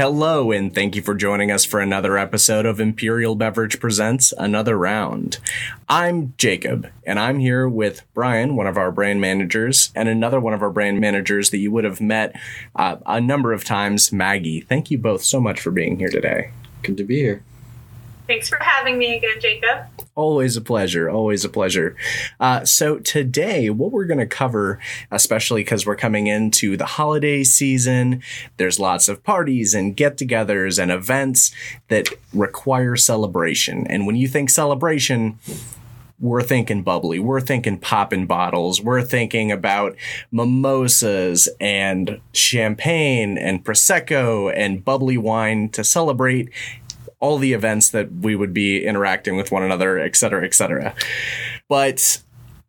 Hello, and thank you for joining us for another episode of Imperial Beverage Presents Another Round. I'm Jacob, and I'm here with Bryan, one of our brand managers, and another one of our brand managers that you would have met uh, a number of times, Maggie. Thank you both so much for being here today. Good to be here. Thanks for having me again, Jacob. Always a pleasure. Always a pleasure. Uh, so, today, what we're going to cover, especially because we're coming into the holiday season, there's lots of parties and get togethers and events that require celebration. And when you think celebration, we're thinking bubbly. We're thinking popping bottles. We're thinking about mimosas and champagne and prosecco and bubbly wine to celebrate all the events that we would be interacting with one another, et cetera, et cetera. But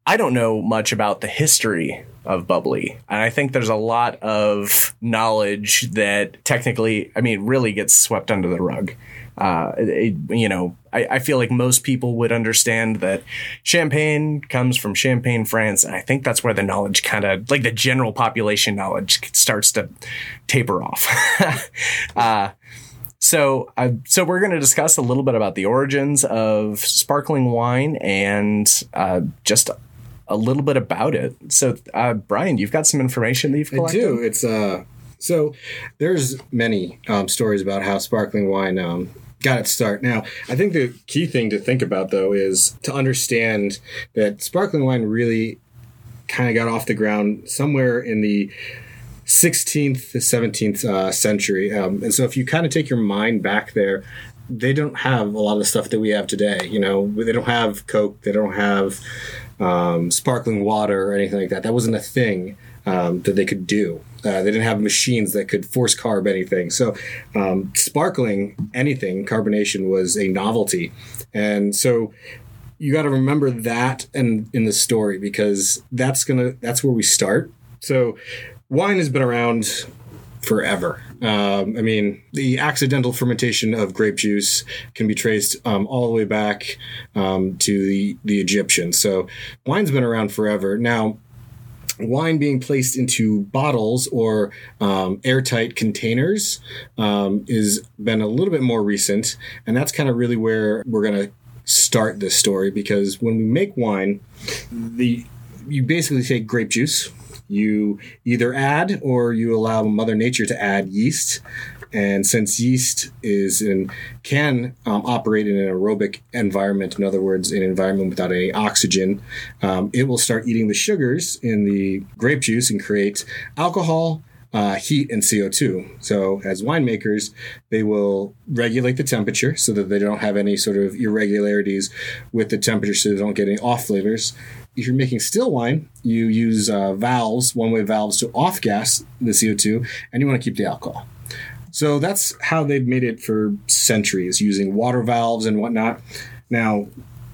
I don't know much about the history of bubbly. And I think there's a lot of knowledge that technically, I mean, really gets swept under the rug. Uh, it, you know, I, I, feel like most people would understand that champagne comes from Champagne, France. And I think that's where the knowledge kind of, like the general population knowledge starts to taper off. uh, so, uh, so we're going to discuss a little bit about the origins of sparkling wine and uh, just a little bit about it. So, uh, Bryan, you've got some information that you've collected. I do. It's uh, so there's many um, stories about how sparkling wine um, got its start. Now, I think the key thing to think about though is to understand that sparkling wine really kind of got off the ground somewhere in the 16th to 17th uh, century. Um, and so if you kind of take your mind back there, they don't have a lot of stuff that we have today. You know, they don't have Coke, they don't have um, sparkling water or anything like that. That wasn't a thing um, that they could do. Uh, they didn't have machines that could force carb anything. So, um, sparkling anything, carbonation was a novelty. And so, you got to remember that and in the story because that's gonna that's where we start. So, wine has been around forever. Um, I mean, the accidental fermentation of grape juice can be traced um, all the way back um, to the, the Egyptians. So wine's been around forever. Now, wine being placed into bottles or um, airtight containers um, is been a little bit more recent, and that's kind of really where we're going to start this story because when we make wine, the you basically take grape juice you either add or you allow Mother Nature to add yeast. And since yeast is in can um, operate in an aerobic environment, in other words, an environment without any oxygen, um, it will start eating the sugars in the grape juice and create alcohol, uh, heat and CO2. So, as winemakers, they will regulate the temperature so that they don't have any sort of irregularities with the temperature so they don't get any off flavors if you're making still wine, you use uh, valves, one way valves to off gas the CO2, and you want to keep the alcohol. So that's how they've made it for centuries, using water valves and whatnot. Now,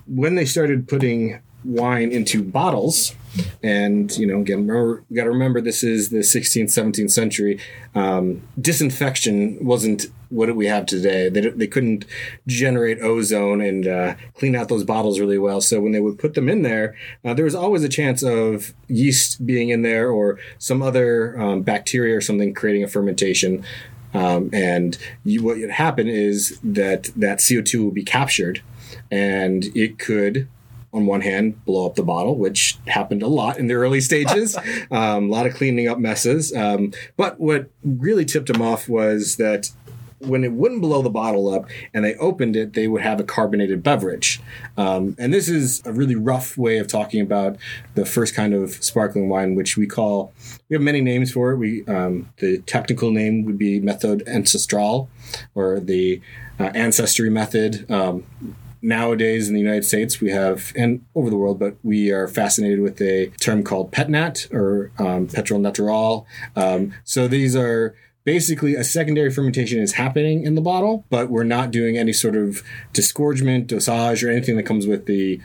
when they started putting wine into bottles, and you know, again, remember, got to remember this is the 16th, 17th century. Um, disinfection wasn't what we have today. They, they couldn't generate ozone and uh, clean out those bottles really well. So when they would put them in there, uh, there was always a chance of yeast being in there or some other um, bacteria or something creating a fermentation. Um, and you, what would happen is that that CO2 will be captured and it could on one hand, blow up the bottle, which happened a lot in the early stages. um, a lot of cleaning up messes. Um, but what really tipped them off was that when it wouldn't blow the bottle up and they opened it, they would have a carbonated beverage. Um, and this is a really rough way of talking about the first kind of sparkling wine, which we call, we have many names for it. We um, The technical name would be Method Ancestral or the uh, ancestry method. Um, nowadays in the United States, we have, and over the world, but we are fascinated with a term called PetNat or um, Pétillant Naturel. Um, so these are basically a secondary fermentation is happening in the bottle, but we're not doing any sort of disgorgement, dosage, or anything that comes with the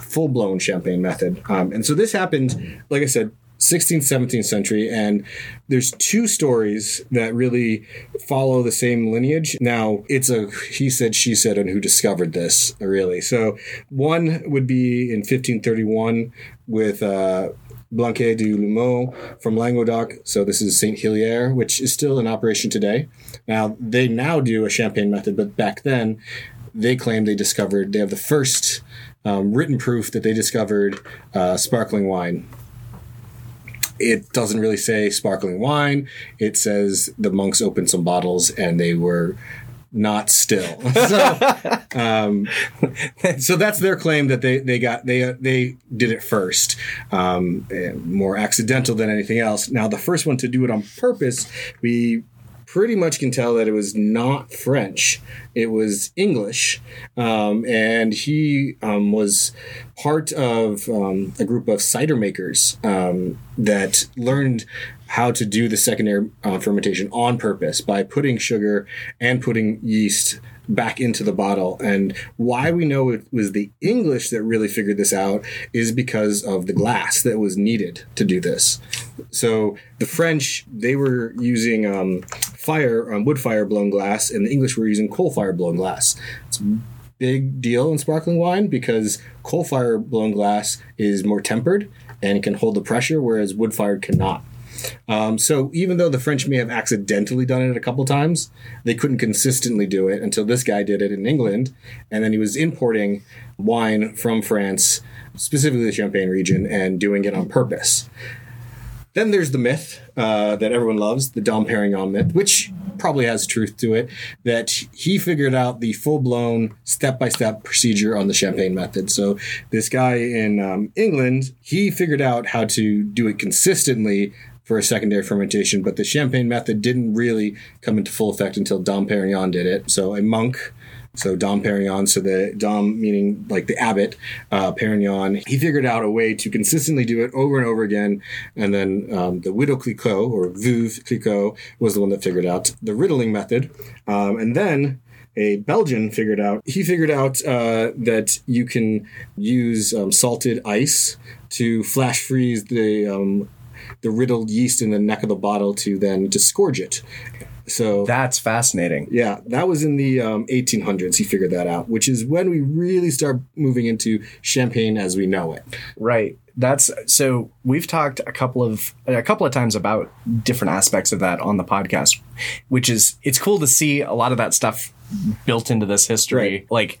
full blown champagne method. Um, and so this happened, like I said, 16th, 17th century, and there's two stories that really follow the same lineage. Now, it's a he said, she said, and who discovered this, really. So, one would be in 1531 with uh, Blanquette de Limoux from Languedoc. So this is Saint Hilaire, which is still in operation today. Now they now do a champagne method, but back then they claim they discovered they have the first um, written proof that they discovered uh, sparkling wine. It doesn't really say sparkling wine. It says the monks opened some bottles and they were not still. So, um, so that's their claim that they they got they they did it first, um, more accidental than anything else. Now the first one to do it on purpose, we pretty much can tell that it was not French. It was English. Um, and he um, was part of um, a group of cider makers um, that learned how to do the secondary uh, fermentation on purpose by putting sugar and putting yeast back into the bottle. And why we know it was the English that really figured this out is because of the glass that was needed to do this. So the French, they were using um, fire, um, wood fire blown glass, and the English were using coal fire blown glass. It's a big deal in sparkling wine because coal fire blown glass is more tempered and can hold the pressure, whereas wood fired cannot. Um, so even though the French may have accidentally done it a couple times, they couldn't consistently do it until this guy did it in England, and then he was importing wine from France, specifically the Champagne region, and doing it on purpose. Then there's the myth uh, that everyone loves, the Dom Perignon myth, which probably has truth to it, that he figured out the full blown step by step procedure on the champagne method. So this guy in um, England, he figured out how to do it consistently for a secondary fermentation, but the champagne method didn't really come into full effect until Dom Perignon did it. So a monk so Dom Perignon, so the Dom meaning like the abbot, uh, Perignon, he figured out a way to consistently do it over and over again. And then um, the widow Clicquot or Veuve Clicquot was the one that figured out the riddling method. Um, and then a Belgian figured out, he figured out uh, that you can use um, salted ice to flash freeze the um, the riddled yeast in the neck of the bottle to then disgorge it. So that's fascinating. Yeah, that was in the um, 1800s. He figured that out, which is when we really start moving into champagne as we know it. Right. That's so. We've talked a couple of a couple of times about different aspects of that on the podcast, which is it's cool to see a lot of that stuff built into this history, Right. like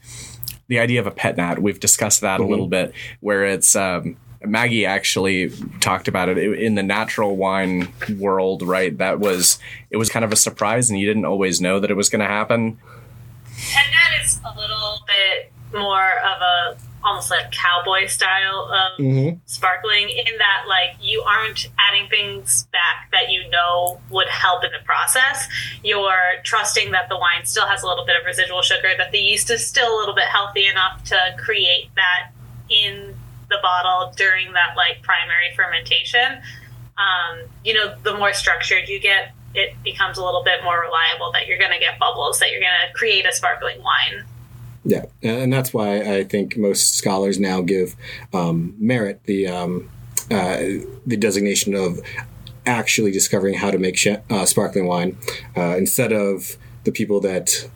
the idea of a pet nat. We've discussed that a little bit, where it's. Um, Maggie actually talked about it in the natural wine world, right? That was it was kind of a surprise, and you didn't always know that it was going to happen. Petnat is a little bit more of a almost like cowboy style of Mm-hmm. sparkling in that like you aren't adding things back that you know would help in the process. You're trusting that the wine still has a little bit of residual sugar, that the yeast is still a little bit healthy enough to create that in the bottle during that like primary fermentation. Um, you know, the more structured you get, it becomes a little bit more reliable that you're going to get bubbles, that you're going to create a sparkling wine. Yeah, and that's why I think most scholars now give um, merit the um, uh, the designation of actually discovering how to make sh- uh, sparkling wine uh, instead of the people that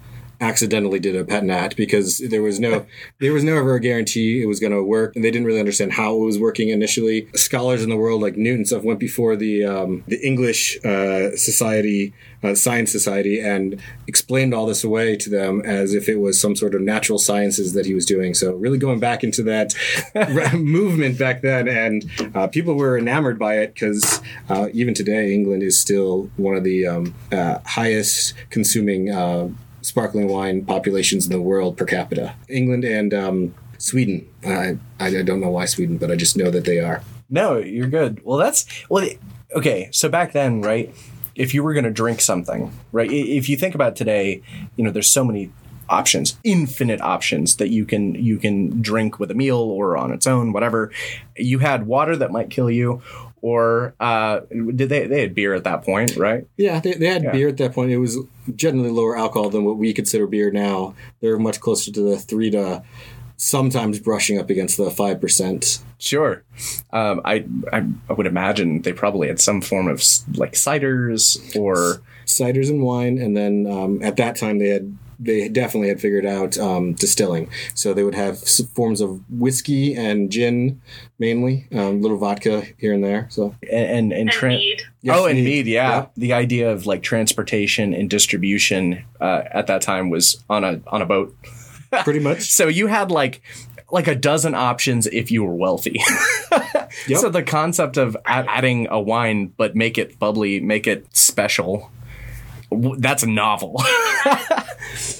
accidentally did a pet nat because there was no there was no ever a guarantee it was going to work and they didn't really understand how it was working initially. Scholars in the world like newton stuff went before the um, the english uh, society uh, science society and explained all this away to them as if it was some sort of natural sciences that he was doing. So really going back into that movement back then and uh, people were enamored by it because uh, even today england is still one of the um, uh, highest consuming uh, sparkling wine populations in the world per capita. England and um, Sweden. I, I don't know why Sweden, but I just know that they are. No, you're good. Well, that's well. Okay, so back then, right? If you were going to drink something, right? If you think about today, you know, there's so many options, infinite options that you can you can drink with a meal or on its own, whatever. You had water that might kill you, or uh, did they they had beer at that point, right? Yeah, they, they had Yeah. beer at that point. It was generally lower alcohol than what we consider beer now. They're much closer to the three to sometimes brushing up against the five percent. Sure. Um, I, I I would imagine they probably had some form of like ciders or Ciders and wine, and then um, at that time they had they definitely had figured out um, distilling. So they would have forms of whiskey and gin, mainly, um, little vodka here and there. So and and, and And mead. Yes, oh, and mead. mead, yeah. Yeah. The idea of like transportation and distribution uh, at that time was on a on a boat. pretty much. So you had like like a dozen options if you were wealthy. Yep. So the concept of add, adding a wine but make it bubbly, make it special. That's a novel.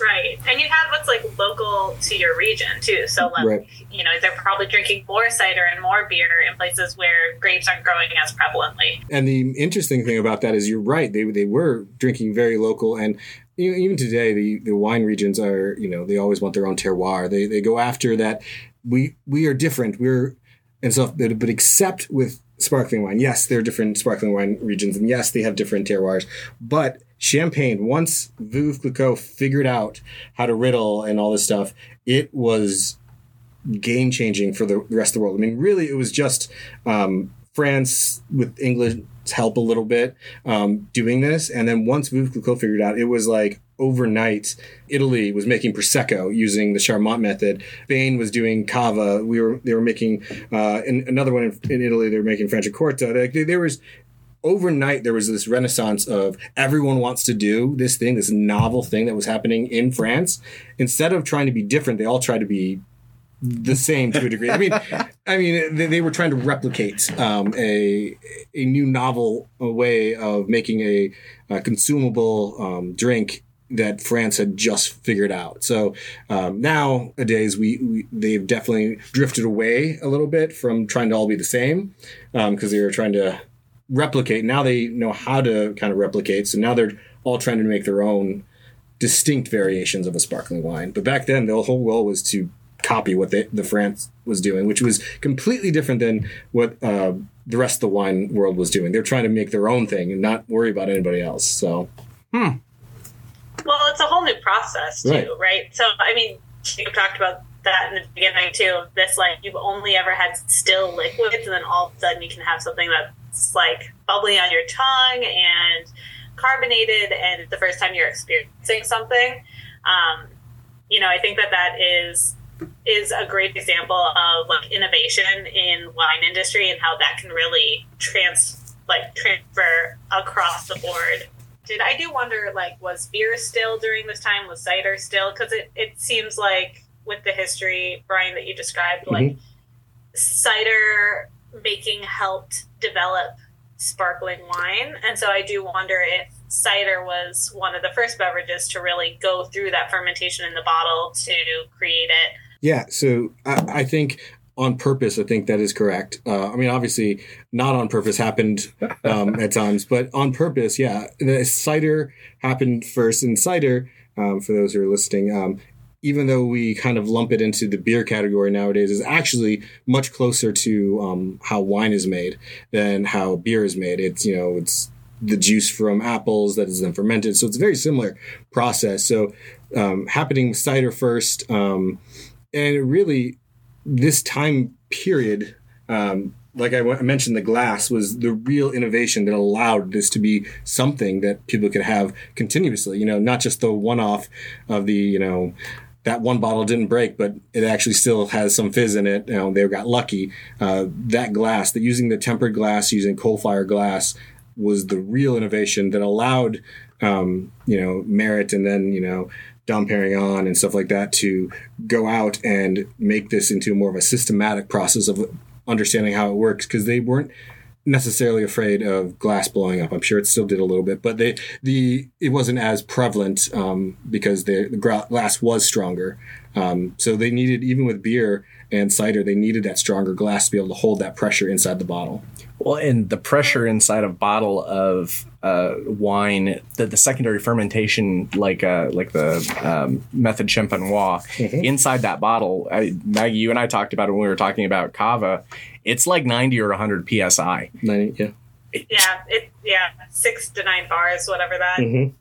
Right. And you have what's like local to your region too. So like Right. you know, they're probably drinking more cider and more beer in places where grapes aren't growing as prevalently. And the interesting thing about that is you're right. They, they were drinking very local. And you know, even today, the, the wine regions are, you know, they always want their own terroir. They, they go after that. We, we are different. We're, and so, but, but except with sparkling wine, yes, there are different sparkling wine regions. And yes, they have different terroirs. But Champagne, once Veuve Clicquot figured out how to riddle and all this stuff, it was game changing for the rest of the world. I mean, really, it was just um, France with England's help a little bit um, doing this, and then once Veuve Clicquot figured out, it was like overnight. Italy was making prosecco using the Charmat method. Spain was doing cava. We were they were making uh, another one in, in Italy. They were making Franciacorta. There was overnight there was this renaissance of everyone wants to do this thing this novel thing that was happening in france instead of trying to be different they all tried to be the same to a degree i mean i mean they, they were trying to replicate um, a a new novel way of making a, a consumable um, drink that France had just figured out. So um, nowadays, we, we they've definitely drifted away a little bit from trying to all be the same because they were trying to replicate. Now they know how to kind of replicate. So now they're all trying to make their own distinct variations of a sparkling wine. But back then, the whole goal was to copy what they, the France was doing, which was completely different than what uh, the rest of the wine world was doing. They're trying to make their own thing and not worry about anybody else. So hmm. Well, it's a whole new process too, Right. right? So, I mean, you talked about that in the beginning too. This like you've only ever had still liquids, and then all of a sudden you can have something that's like bubbly on your tongue and carbonated, and the first time you're experiencing something. Um, you know, I think that that is is a great example of like innovation in wine industry and how that can really trans like transfer across the board did I do wonder like was beer still during this time? Was cider still? Because it, it seems like with the history, Bryan, that you described, like cider making helped develop sparkling wine. And so I do wonder if cider was one of the first beverages to really go through that fermentation in the bottle to create it. Yeah, so I, I think on purpose, I think that is correct. Uh, I mean, obviously, not on purpose happened um, at times, but on purpose, yeah. The cider happened first, and cider, um, for those who are listening, um, even though we kind of lump it into the beer category nowadays, is actually much closer to um, how wine is made than how beer is made. It's you know, it's the juice from apples that is then fermented, so it's a very similar process. So, um, happening with cider first, um, and really this time period, um, like I w- I mentioned, the glass was the real innovation that allowed this to be something that people could have continuously. You know, not just the one-off of the you know that one bottle didn't break, but it actually still has some fizz in it. You know, they got lucky. Uh, that glass, that using the tempered glass, using coal fire glass, was the real innovation that allowed um, you know Merret and then you know Dom Perignon and stuff like that to go out and make this into more of a systematic process of understanding how it works because they weren't necessarily afraid of glass blowing up. I'm sure it still did a little bit, but they the it wasn't as prevalent um, because the, the glass was stronger. Um, so they needed even with beer and cider, they needed that stronger glass to be able to hold that pressure inside the bottle. Well, and the pressure inside a bottle of uh, wine, the, the secondary fermentation, like uh, like the um, method champenois, inside that bottle, I, Maggie, you and I talked about it when we were talking about cava. It's like ninety or hundred psi. Ninety- Yeah. Yeah, it yeah, six to nine bars, whatever that Mhm.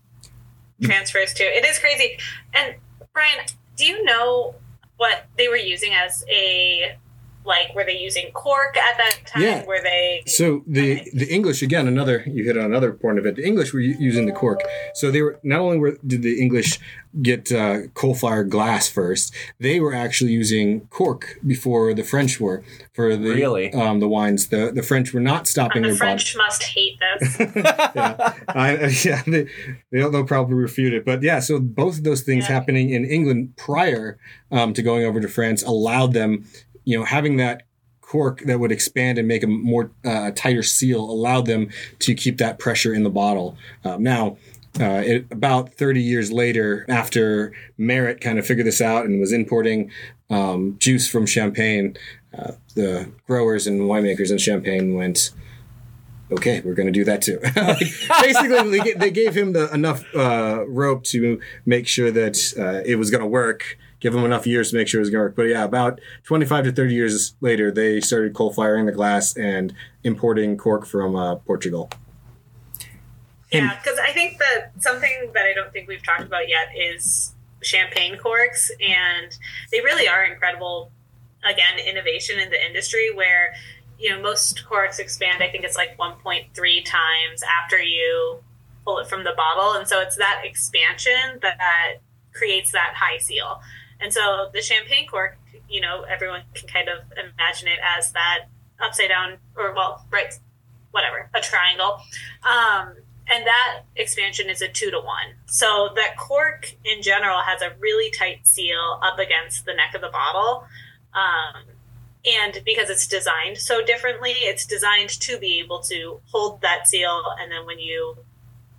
transfers to. It is crazy. And Bryan, do you know what they were using as a Like, were they using cork at that time? Yeah. Were they? So the Okay. the English again, another you hit on another point of it. The English were using the cork. So they were not only were did the English get uh, coal fired glass first, they were actually using cork before the French were for the Really? um, the wines. The the French were not stopping the their bottle. French must hate this. yeah, I, yeah, they, they'll, they'll probably refute it, but yeah. So both of those things Yeah. happening in England prior um, to going over to France allowed them, you know, having that cork that would expand and make a more uh, tighter seal allowed them to keep that pressure in the bottle. Um, now. Uh, it, about 30 years later, after Merret kind of figured this out and was importing um, juice from Champagne, uh, the growers and winemakers in Champagne went, okay, we're going to do that too. Basically, they, gave him the enough uh, rope to make sure that uh, it was going to work. Give him enough years to make sure it was going to work. But yeah, about 25 to 30 years later, they started coal firing the glass and importing cork from uh, Portugal. Yeah, because I think that something that I don't think we've talked about yet is champagne corks, and they really are incredible. Again, innovation in the industry where you know most corks expand. I think it's like 1.3 times after you pull it from the bottle, and so it's that expansion that creates that high seal. And so the champagne cork, you know, everyone can kind of imagine it as that upside down or well, right, whatever, a triangle. Um, and that expansion is a two to one. So that cork in general has a really tight seal up against the neck of the bottle. Um, and because it's designed so differently, it's designed to be able to hold that seal. And then when you,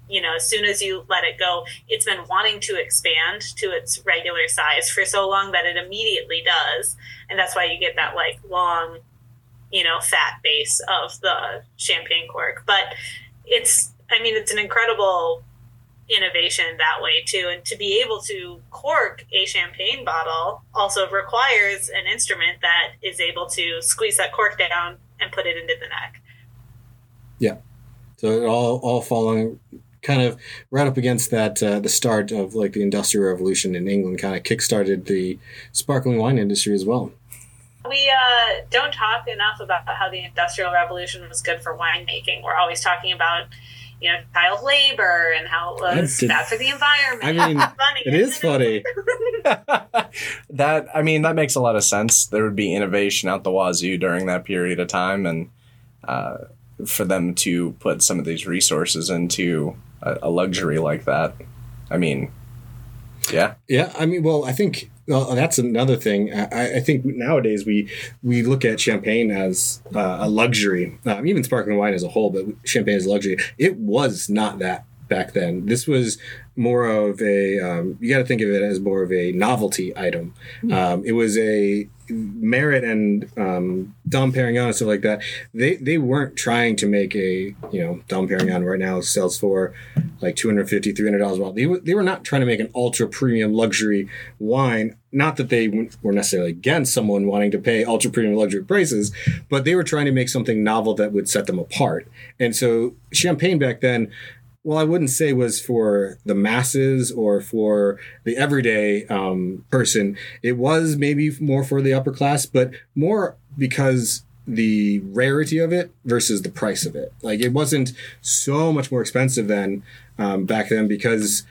you know, as soon as you let it go, it's been wanting to expand to its regular size for so long that it immediately does. And that's why you get that like long, you know, fat base of the champagne cork. But it's, I mean, it's an incredible innovation that way too. And to be able to cork a champagne bottle also requires an instrument that is able to squeeze that cork down and put it into the neck. Yeah. So it all all following kind of right up against that uh, the start of like the industrial revolution in England kind of kickstarted the sparkling wine industry as well. We uh, don't talk enough about how the Industrial Revolution was good for winemaking. We're always talking about, you know, child labor and how it was I did- bad for the environment. I mean, funny, It is it? funny. that I mean that makes a lot of sense. There would be innovation out the wazoo during that period of time, and uh, for them to put some of these resources into a, luxury like that, I mean, yeah, Yeah, I mean, well, I think well, that's another thing. I, I think nowadays we we look at champagne as uh, a luxury, um, even sparkling wine as a whole, but champagne a luxury. It was not that back then. This was more of a um, you got to think of it as more of a novelty item. Um, it was a Merret and um, Dom Perignon and stuff like that. They they weren't trying to make a you know Dom Perignon right now sells for like 250 300 dollars a bottle. They were, they were not trying to make an ultra premium luxury wine. Not that they were necessarily against someone wanting to pay ultra premium luxury prices, but they were trying to make something novel that would set them apart. And so champagne back then well, I wouldn't say it was for the masses or for the everyday um, person. It was maybe more for the upper class, but more because the rarity of it versus the price of it. Like it wasn't so much more expensive than um, back then because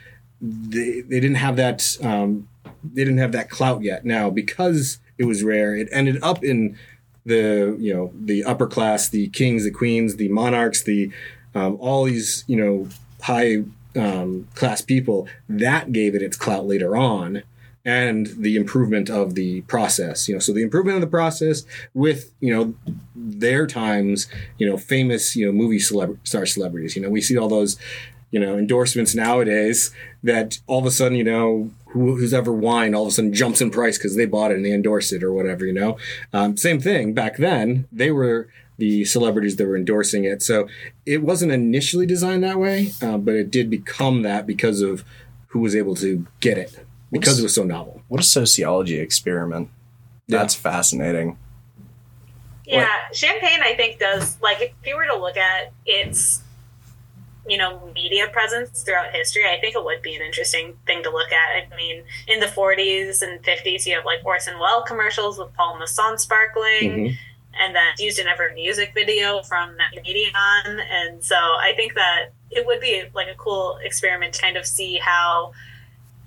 they, they didn't have that um, they didn't have that clout yet. Now because it was rare, it ended up in the you know the upper class, the kings, the queens, the monarchs, the um, all these you know high um, class people. That gave it its clout later on, and the improvement of the process. You know, so the improvement of the process with you know their times, you know, famous you know movie celeb- star celebrities. You know, we see all those you know endorsements nowadays that all of a sudden you know who, who's ever wine all of a sudden jumps in price because they bought it and they endorsed it or whatever you know um, same thing back then they were the celebrities that were endorsing it so it wasn't initially designed that way uh, but it did become that because of who was able to get it because it was so novel what a sociology experiment. Yeah. That's fascinating. Yeah, champagne I think does like if you were to look at its you know media presence throughout history, I think it would be an interesting thing to look at. I mean, in the 40s and 50s, you have like Orson Welles commercials with Paul Masson sparkling. Mhm. And then used in every music video from that on. And so I think that it would be like a cool experiment to kind of see how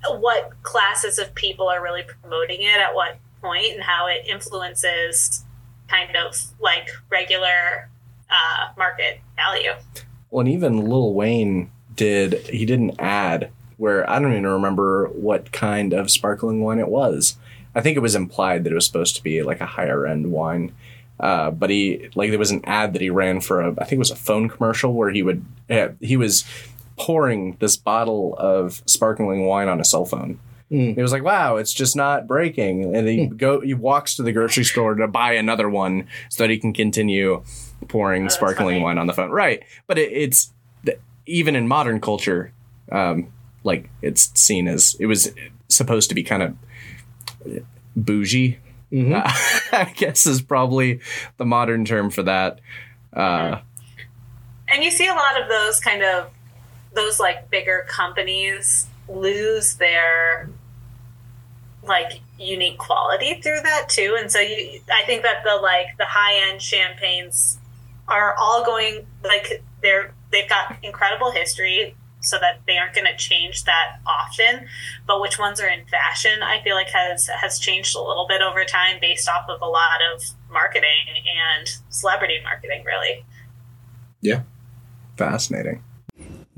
what classes of people are really promoting it at what point and how it influences kind of like regular uh, market value. Well, and even Lil Wayne did, he did an ad where I don't even remember what kind of sparkling wine it was. I think it was implied that it was supposed to be like a higher end wine. Uh, but he, like, there was an ad that he ran for a, I think it was a phone commercial where he would, uh, he was pouring this bottle of sparkling wine on a cell phone. Mm. He was like, "Wow, it's just not breaking." And he go, he walks to the grocery store to buy another one so that he can continue pouring that's sparkling funny. wine on the phone. Right, but it, it's even in modern culture, um, like it's seen as it was supposed to be kind of bougie. Mhm. Uh, I guess is probably the modern term for that. Uh, And you see a lot of those kind of those like bigger companies lose their like unique quality through that too. And so you I think that the like the high end champagnes are all going like they're they've got incredible history so that they aren't going to change that often but which ones are in fashion i feel like has has changed a little bit over time based off of a lot of marketing and celebrity marketing really Yeah, Fascinating.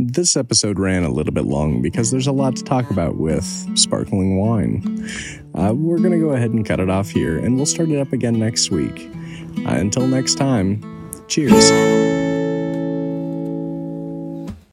This episode ran a little bit long because there's a lot to talk about with sparkling wine. Uh, we're going to go ahead and cut it off here, and we'll start it up again next week. Uh, until next time, cheers.